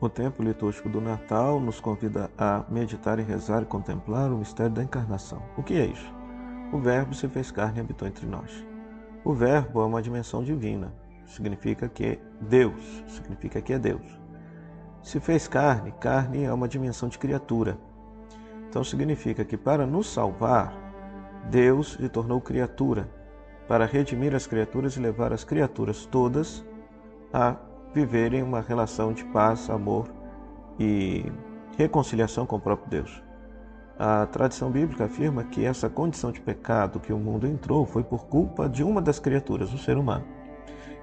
O tempo litúrgico do Natal nos convida a meditar e rezar e contemplar o mistério da encarnação. O que é isso? O Verbo se fez carne e habitou entre nós. O Verbo é uma dimensão divina, significa que é Deus, significa que é Deus. Se fez carne, carne é uma dimensão de criatura. Então significa que para nos salvar, Deus se tornou criatura, para redimir as criaturas e levar as criaturas todas a viverem uma relação de paz, amor e reconciliação com o próprio Deus. A tradição bíblica afirma que essa condição de pecado que o mundo entrou foi por culpa de uma das criaturas, o ser humano.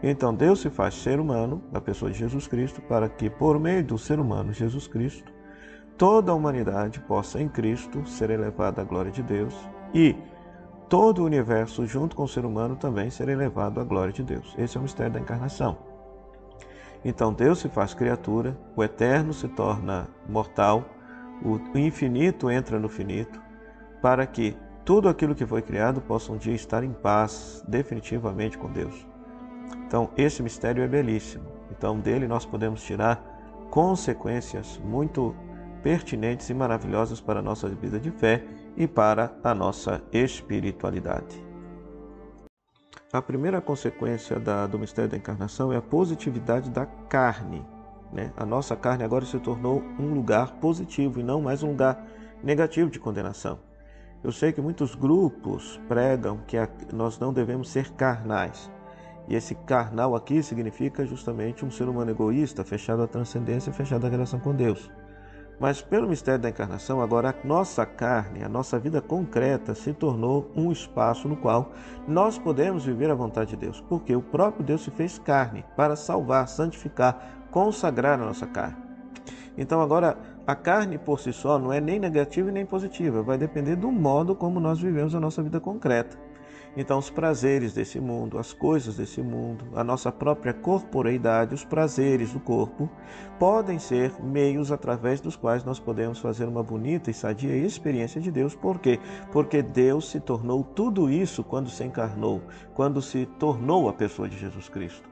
Então Deus se faz ser humano, na pessoa de Jesus Cristo, para que por meio do ser humano Jesus Cristo, toda a humanidade possa em Cristo ser elevada à glória de Deus e todo o universo junto com o ser humano também ser elevado à glória de Deus. Esse é o mistério da encarnação. Então Deus se faz criatura, o eterno se torna mortal, o infinito entra no finito, para que tudo aquilo que foi criado possa um dia estar em paz definitivamente com Deus. Então, esse mistério é belíssimo. Então, dele nós podemos tirar consequências muito pertinentes e maravilhosas para a nossa vida de fé e para a nossa espiritualidade. A primeira consequência da, do mistério da encarnação é a positividade da carne. Né? A nossa carne agora se tornou um lugar positivo e não mais um lugar negativo de condenação. Eu sei que muitos grupos pregam que nós não devemos ser carnais. E esse carnal aqui significa justamente um ser humano egoísta, fechado à transcendência, fechado à relação com Deus. Mas pelo mistério da encarnação, agora a nossa carne, a nossa vida concreta se tornou um espaço no qual nós podemos viver a vontade de Deus, porque o próprio Deus se fez carne para salvar, santificar, consagrar a nossa carne. Então agora a carne por si só não é nem negativa nem positiva, vai depender do modo como nós vivemos a nossa vida concreta. Então, os prazeres desse mundo, as coisas desse mundo, a nossa própria corporeidade, os prazeres do corpo, podem ser meios através dos quais nós podemos fazer uma bonita e sadia experiência de Deus. Por quê? Porque Deus se tornou tudo isso quando se encarnou, quando se tornou a pessoa de Jesus Cristo.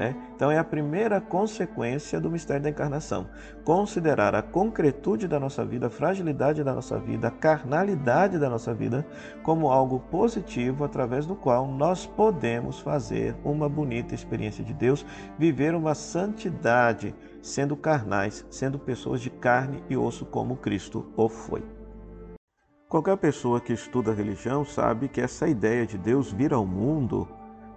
Né? Então é a primeira consequência do mistério da encarnação. Considerar a concretude da nossa vida, a fragilidade da nossa vida, a carnalidade da nossa vida como algo positivo através do qual nós podemos fazer uma bonita experiência de Deus, viver uma santidade, sendo carnais, sendo pessoas de carne e osso como Cristo o foi. Qualquer pessoa que estuda religião sabe que essa ideia de Deus vir ao mundo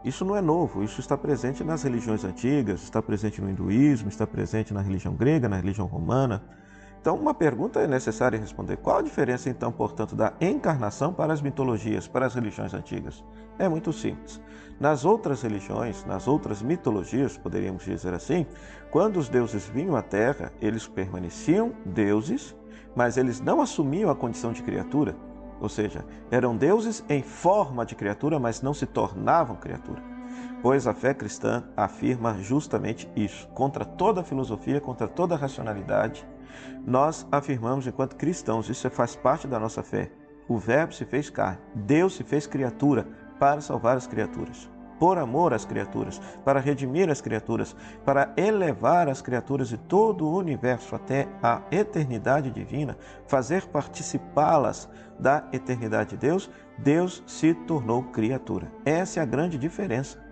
isso não é novo, isso está presente nas religiões antigas, está presente no hinduísmo, está presente na religião grega, na religião romana. Então, uma pergunta é necessária responder: qual a diferença, então, portanto, da encarnação para as mitologias, para as religiões antigas? É muito simples. Nas outras religiões, nas outras mitologias, poderíamos dizer assim, quando os deuses vinham à Terra, eles permaneciam deuses, mas eles não assumiam a condição de criatura ou seja, eram deuses em forma de criatura, mas não se tornavam criatura. Pois a fé cristã afirma justamente isso. Contra toda filosofia, contra toda racionalidade, nós afirmamos enquanto cristãos, isso faz parte da nossa fé. O Verbo se fez carne, Deus se fez criatura para salvar as criaturas por amor às criaturas, para redimir as criaturas, para elevar as criaturas de todo o universo até a eternidade divina, fazer participá-las da eternidade de Deus, Deus se tornou criatura. Essa é a grande diferença.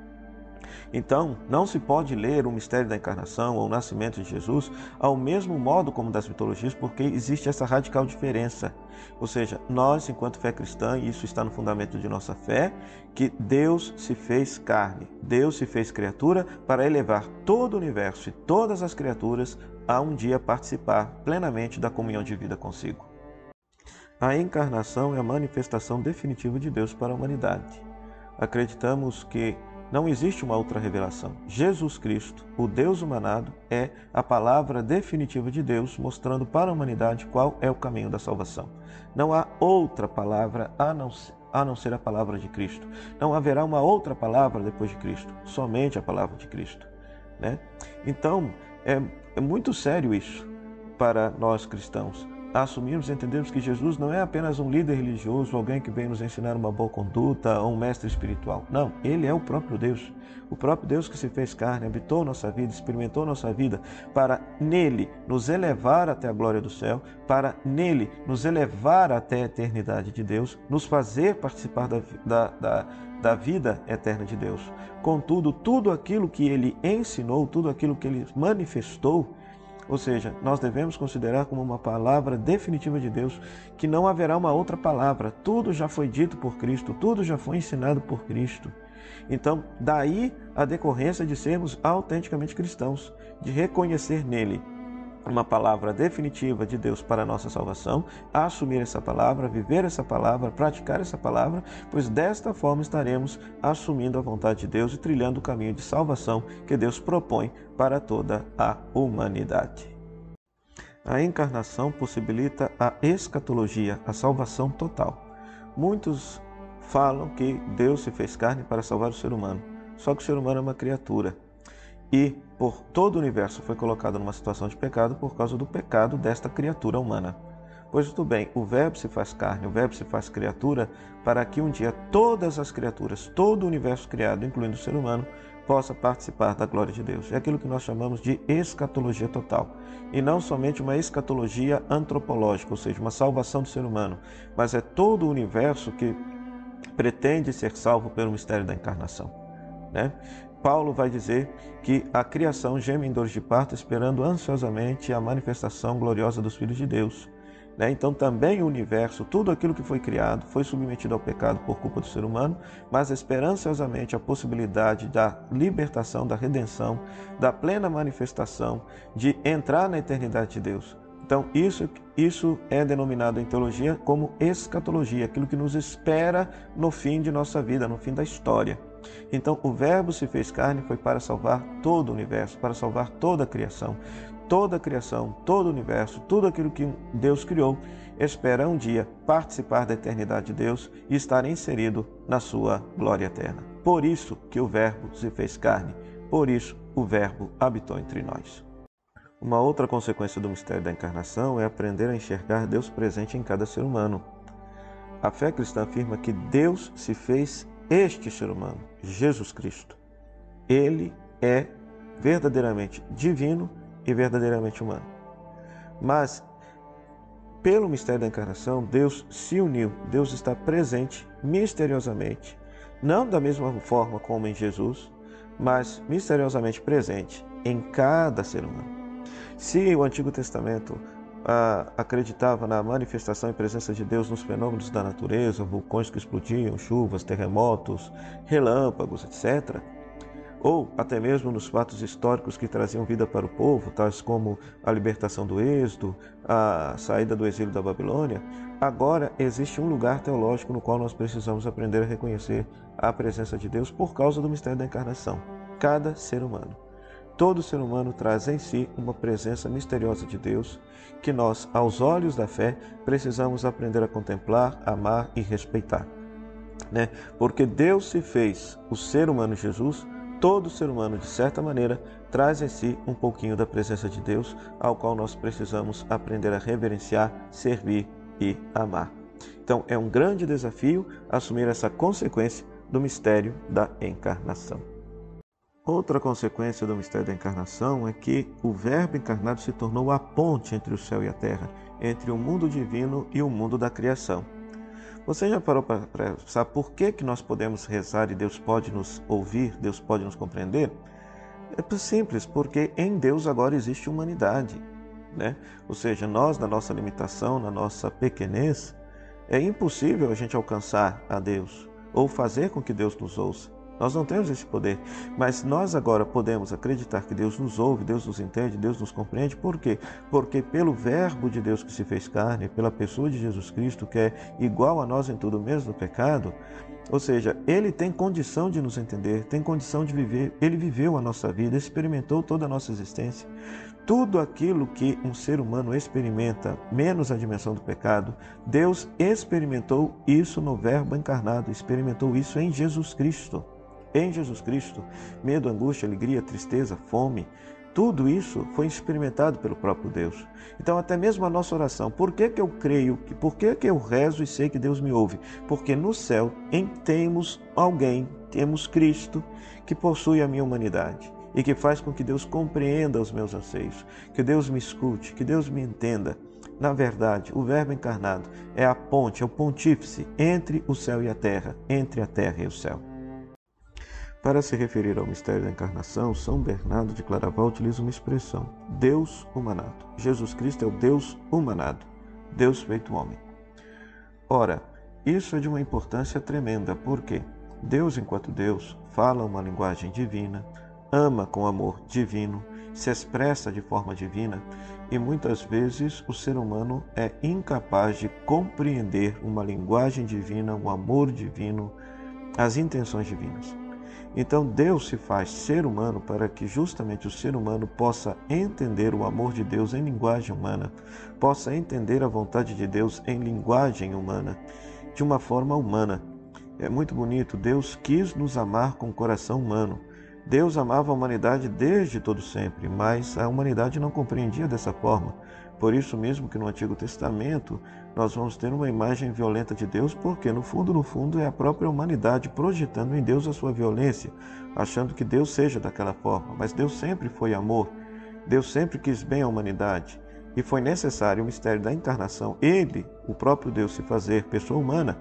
Então, não se pode ler o mistério da encarnação ou o nascimento de Jesus ao mesmo modo como das mitologias, porque existe essa radical diferença. Ou seja, nós, enquanto fé cristã, e isso está no fundamento de nossa fé, que Deus se fez carne, Deus se fez criatura para elevar todo o universo e todas as criaturas a um dia participar plenamente da comunhão de vida consigo. A encarnação é a manifestação definitiva de Deus para a humanidade. Acreditamos que não existe uma outra revelação. Jesus Cristo, o Deus humanado, é a palavra definitiva de Deus, mostrando para a humanidade qual é o caminho da salvação. Não há outra palavra a não, a não ser a palavra de Cristo. Não haverá uma outra palavra depois de Cristo, somente a palavra de Cristo. Né? Então, é, é muito sério isso para nós cristãos assumirmos e entendermos que Jesus não é apenas um líder religioso, alguém que vem nos ensinar uma boa conduta ou um mestre espiritual. Não, ele é o próprio Deus. O próprio Deus que se fez carne, habitou nossa vida, experimentou nossa vida, para nele nos elevar até a glória do céu, para nele nos elevar até a eternidade de Deus, nos fazer participar da, da, da, da vida eterna de Deus. Contudo, tudo aquilo que ele ensinou, tudo aquilo que ele manifestou, ou seja, nós devemos considerar como uma palavra definitiva de Deus, que não haverá uma outra palavra. Tudo já foi dito por Cristo, tudo já foi ensinado por Cristo. Então, daí a decorrência de sermos autenticamente cristãos, de reconhecer nele uma palavra definitiva de Deus para a nossa salvação, assumir essa palavra, viver essa palavra, praticar essa palavra, pois desta forma estaremos assumindo a vontade de Deus e trilhando o caminho de salvação que Deus propõe para toda a humanidade. A encarnação possibilita a escatologia, a salvação total. Muitos falam que Deus se fez carne para salvar o ser humano, só que o ser humano é uma criatura e por todo o universo foi colocado numa situação de pecado por causa do pecado desta criatura humana. Pois tudo bem, o Verbo se faz carne, o Verbo se faz criatura, para que um dia todas as criaturas, todo o universo criado, incluindo o ser humano, possa participar da glória de Deus. É aquilo que nós chamamos de escatologia total. E não somente uma escatologia antropológica, ou seja, uma salvação do ser humano, mas é todo o universo que pretende ser salvo pelo mistério da encarnação. Né? Paulo vai dizer que a criação geme em dores de parto, esperando ansiosamente a manifestação gloriosa dos filhos de Deus. Né? Então, também o universo, tudo aquilo que foi criado, foi submetido ao pecado por culpa do ser humano, mas esperançosamente a possibilidade da libertação, da redenção, da plena manifestação, de entrar na eternidade de Deus. Então, isso, isso é denominado em teologia como escatologia, aquilo que nos espera no fim de nossa vida, no fim da história. Então, o Verbo se fez carne foi para salvar todo o universo, para salvar toda a criação. Toda a criação, todo o universo, tudo aquilo que Deus criou, espera um dia participar da eternidade de Deus e estar inserido na sua glória eterna. Por isso que o Verbo se fez carne, por isso o Verbo habitou entre nós. Uma outra consequência do mistério da encarnação é aprender a enxergar Deus presente em cada ser humano. A fé cristã afirma que Deus se fez este ser humano, Jesus Cristo, ele é verdadeiramente divino e verdadeiramente humano. Mas, pelo mistério da encarnação, Deus se uniu, Deus está presente misteriosamente, não da mesma forma como em Jesus, mas misteriosamente presente em cada ser humano. Se o Antigo Testamento acreditava na manifestação e presença de Deus nos fenômenos da natureza, vulcões que explodiam, chuvas, terremotos, relâmpagos, etc., ou até mesmo nos fatos históricos que traziam vida para o povo, tais como a libertação do Êxodo, a saída do exílio da Babilônia, agora existe um lugar teológico no qual nós precisamos aprender a reconhecer a presença de Deus por causa do mistério da encarnação. Cada ser humano. Todo ser humano traz em si uma presença misteriosa de Deus que nós, aos olhos da fé, precisamos aprender a contemplar, amar e respeitar. Né? Porque Deus se fez o ser humano Jesus, todo ser humano, de certa maneira, traz em si um pouquinho da presença de Deus, ao qual nós precisamos aprender a reverenciar, servir e amar. Então, é um grande desafio assumir essa consequência do mistério da encarnação. Outra consequência do mistério da encarnação é que o Verbo encarnado se tornou a ponte entre o céu e a terra, entre o mundo divino e o mundo da criação. Você já parou para pensar por que, que nós podemos rezar e Deus pode nos ouvir, Deus pode nos compreender? É simples, porque em Deus agora existe humanidade. Né? Ou seja, nós, na nossa limitação, na nossa pequenez, é impossível a gente alcançar a Deus ou fazer com que Deus nos ouça. Nós não temos esse poder, mas nós agora podemos acreditar que Deus nos ouve, Deus nos entende, Deus nos compreende. Por quê? Porque pelo Verbo de Deus que se fez carne, pela pessoa de Jesus Cristo, que é igual a nós em tudo mesmo pecado, ou seja, ele tem condição de nos entender, tem condição de viver, ele viveu a nossa vida, experimentou toda a nossa existência. Tudo aquilo que um ser humano experimenta, menos a dimensão do pecado, Deus experimentou isso no Verbo encarnado, experimentou isso em Jesus Cristo. Em Jesus Cristo, medo, angústia, alegria, tristeza, fome, Tudo isso foi experimentado pelo próprio Deus. Então, até mesmo a nossa oração, por que, que eu creio, por que, que eu rezo e sei que Deus me ouve? Porque no céu em, temos alguém, temos Cristo, que possui a minha humanidade e que faz com que Deus compreenda os meus anseios, que Deus me escute, que Deus me entenda. Na verdade, o Verbo encarnado é a ponte, é o pontífice entre o céu e a terra, entre a terra e o céu. Para se referir ao mistério da encarnação, São Bernardo de Claraval utiliza uma expressão: Deus humanado. Jesus Cristo é o Deus humanado, Deus feito homem. Ora, isso é de uma importância tremenda, porque Deus, enquanto Deus, fala uma linguagem divina, ama com amor divino, se expressa de forma divina e muitas vezes o ser humano é incapaz de compreender uma linguagem divina, um amor divino, as intenções divinas. Então Deus se faz ser humano para que justamente o ser humano possa entender o amor de Deus em linguagem humana, possa entender a vontade de Deus em linguagem humana, de uma forma humana. É muito bonito, Deus quis nos amar com o coração humano. Deus amava a humanidade desde todo sempre, mas a humanidade não compreendia dessa forma. Por isso mesmo que no Antigo Testamento nós vamos ter uma imagem violenta de Deus, porque no fundo, no fundo, é a própria humanidade projetando em Deus a sua violência, achando que Deus seja daquela forma. Mas Deus sempre foi amor, Deus sempre quis bem à humanidade. E foi necessário o mistério da encarnação, ele, o próprio Deus, se fazer pessoa humana,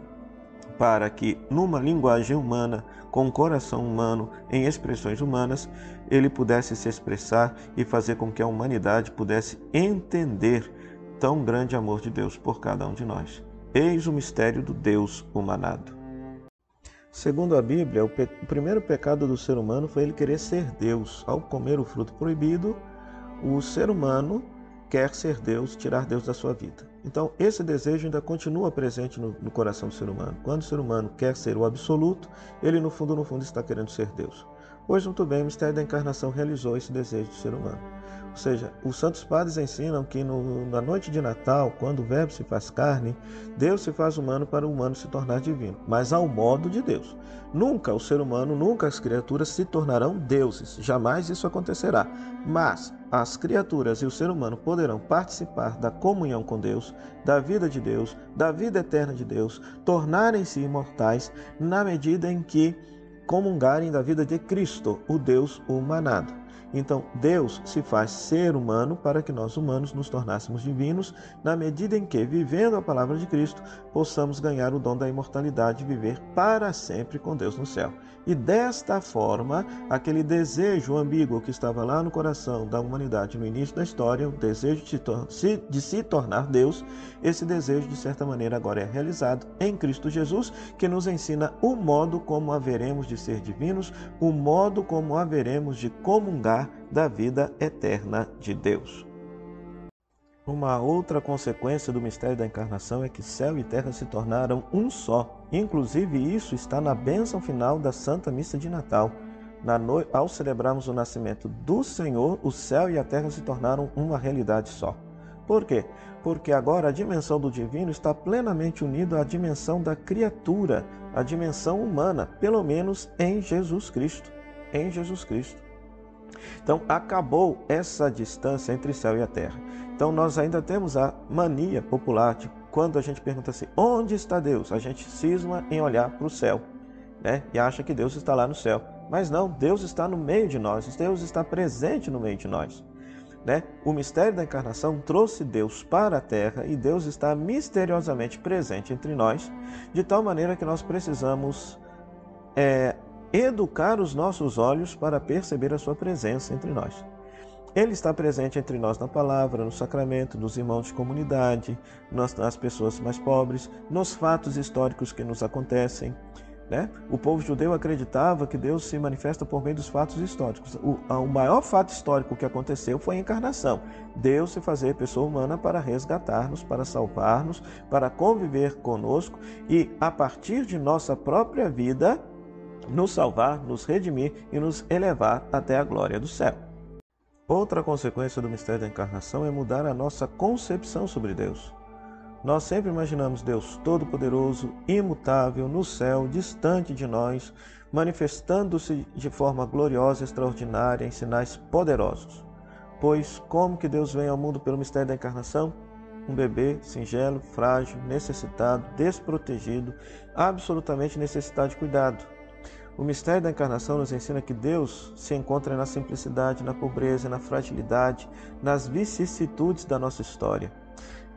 para que, numa linguagem humana, com um coração humano, em expressões humanas, ele pudesse se expressar e fazer com que a humanidade pudesse entender tão grande amor de Deus por cada um de nós. Eis o mistério do Deus humanado. Segundo a Bíblia, o, pe... o, primeiro pecado do ser humano foi ele querer ser Deus. Ao comer o fruto proibido, o ser humano quer ser Deus, tirar Deus da sua vida. Então, esse desejo ainda continua presente no, no coração do ser humano. Quando o ser humano quer ser o absoluto, ele no fundo, no fundo, está querendo ser Deus. Pois muito bem, o mistério da encarnação realizou esse desejo do ser humano. Ou seja, os santos padres ensinam que no, na noite de Natal, quando o Verbo se faz carne, Deus se faz humano para o humano se tornar divino, mas ao modo de Deus. Nunca o ser humano, nunca as criaturas se tornarão deuses, jamais isso acontecerá. Mas as criaturas e o ser humano poderão participar da comunhão com Deus, da vida de Deus, da vida eterna de Deus, tornarem-se imortais na medida em que comungarem da vida de Cristo, o Deus humanado. Então, Deus se faz ser humano para que nós humanos nos tornássemos divinos, na medida em que, vivendo a palavra de Cristo, possamos ganhar o dom da imortalidade e viver para sempre com Deus no céu. E desta forma, aquele desejo ambíguo que estava lá no coração da humanidade no início da história, o desejo de se tornar Deus, esse desejo, de certa maneira, agora é realizado em Cristo Jesus, que nos ensina o modo como haveremos de ser divinos, o modo como haveremos de comungar da vida eterna de Deus. Uma outra consequência do mistério da encarnação é que céu e terra se tornaram um só. Inclusive, isso está na bênção final da Santa Missa de Natal. No... Ao celebrarmos o nascimento do Senhor, o céu e a terra se tornaram uma realidade só. Por quê? Porque agora a dimensão do divino está plenamente unida à dimensão da criatura, à dimensão humana, pelo menos em Jesus Cristo. Em Jesus Cristo. Então, acabou essa distância entre céu e a terra. Então, nós ainda temos a mania popular de quando a gente pergunta assim: onde está Deus? A gente cisma em olhar para o céu né? e acha que Deus está lá no céu. Mas não, Deus está no meio de nós, Deus está presente no meio de nós. Né? O mistério da encarnação trouxe Deus para a terra e Deus está misteriosamente presente entre nós, de tal maneira que nós precisamos é, educar os nossos olhos para perceber a sua presença entre nós. Ele está presente entre nós na palavra, no sacramento, nos irmãos de comunidade, nas, nas pessoas mais pobres, nos fatos históricos que nos acontecem. Né? O povo judeu acreditava que Deus se manifesta por meio dos fatos históricos. O, o, maior fato histórico que aconteceu foi a encarnação. Deus se fazer pessoa humana para resgatar-nos, para salvar-nos, para conviver conosco e, a partir de nossa própria vida, nos salvar, nos redimir e nos elevar até a glória do céu. Outra consequência do mistério da encarnação é mudar a nossa concepção sobre Deus. Nós sempre imaginamos Deus todo-poderoso, imutável, no céu, distante de nós, manifestando-se de forma gloriosa, extraordinária, em sinais poderosos. Pois como que Deus vem ao mundo pelo mistério da encarnação? Um bebê singelo, frágil, necessitado, desprotegido, absolutamente necessitado de cuidado. O mistério da encarnação nos ensina que Deus se encontra na simplicidade, na pobreza, na fragilidade, nas vicissitudes da nossa história.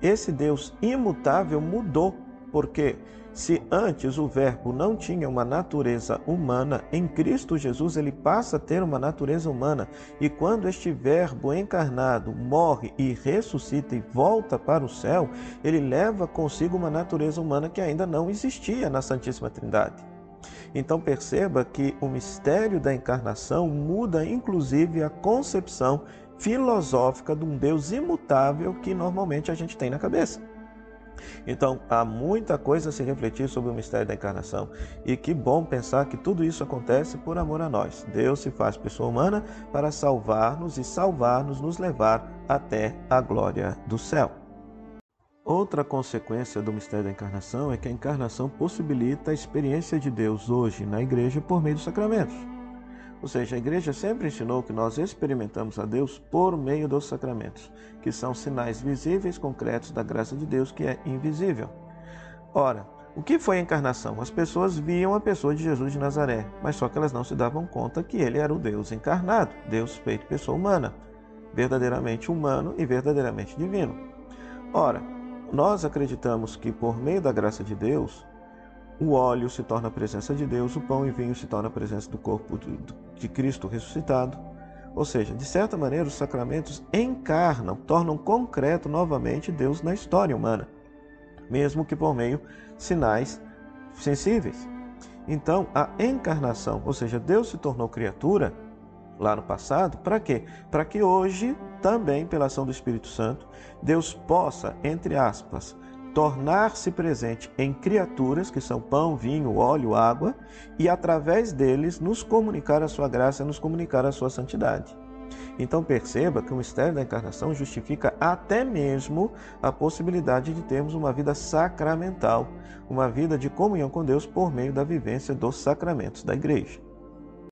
Esse Deus imutável mudou, porque se antes o Verbo não tinha uma natureza humana, em Cristo Jesus ele passa a ter uma natureza humana. E quando este Verbo encarnado morre e ressuscita e volta para o céu, ele leva consigo uma natureza humana que ainda não existia na Santíssima Trindade. Então perceba que o mistério da encarnação muda inclusive a concepção filosófica de um Deus imutável que normalmente a gente tem na cabeça. Então, há muita coisa a se refletir sobre o mistério da encarnação. E que bom pensar que tudo isso acontece por amor a nós. Deus se faz pessoa humana para salvar-nos e salvar-nos, nos levar até a glória do céu. Outra consequência do mistério da encarnação é que a encarnação possibilita a experiência de Deus hoje na igreja por meio dos sacramentos. Ou seja, a igreja sempre ensinou que nós experimentamos a Deus por meio dos sacramentos, que são sinais visíveis, concretos da graça de Deus que é invisível. Ora, o que foi a encarnação? As pessoas viam a pessoa de Jesus de Nazaré, mas só que elas não se davam conta que ele era o Deus encarnado, Deus feito pessoa humana, verdadeiramente humano e verdadeiramente divino. Ora, nós acreditamos que por meio da graça de Deus, o óleo se torna a presença de Deus, o pão e vinho se torna a presença do corpo de Cristo ressuscitado. Ou seja, de certa maneira, os sacramentos encarnam, tornam concreto novamente Deus na história humana, mesmo que por meio sinais sensíveis. Então, a encarnação, ou seja, Deus se tornou criatura lá no passado, para quê? Para que hoje, também pela ação do Espírito Santo, Deus possa, entre aspas, tornar-se presente em criaturas que são pão, vinho, óleo, água, e através deles nos comunicar a sua graça, nos comunicar a sua santidade. Então perceba que o mistério da encarnação justifica até mesmo a possibilidade de termos uma vida sacramental, uma vida de comunhão com Deus por meio da vivência dos sacramentos da igreja.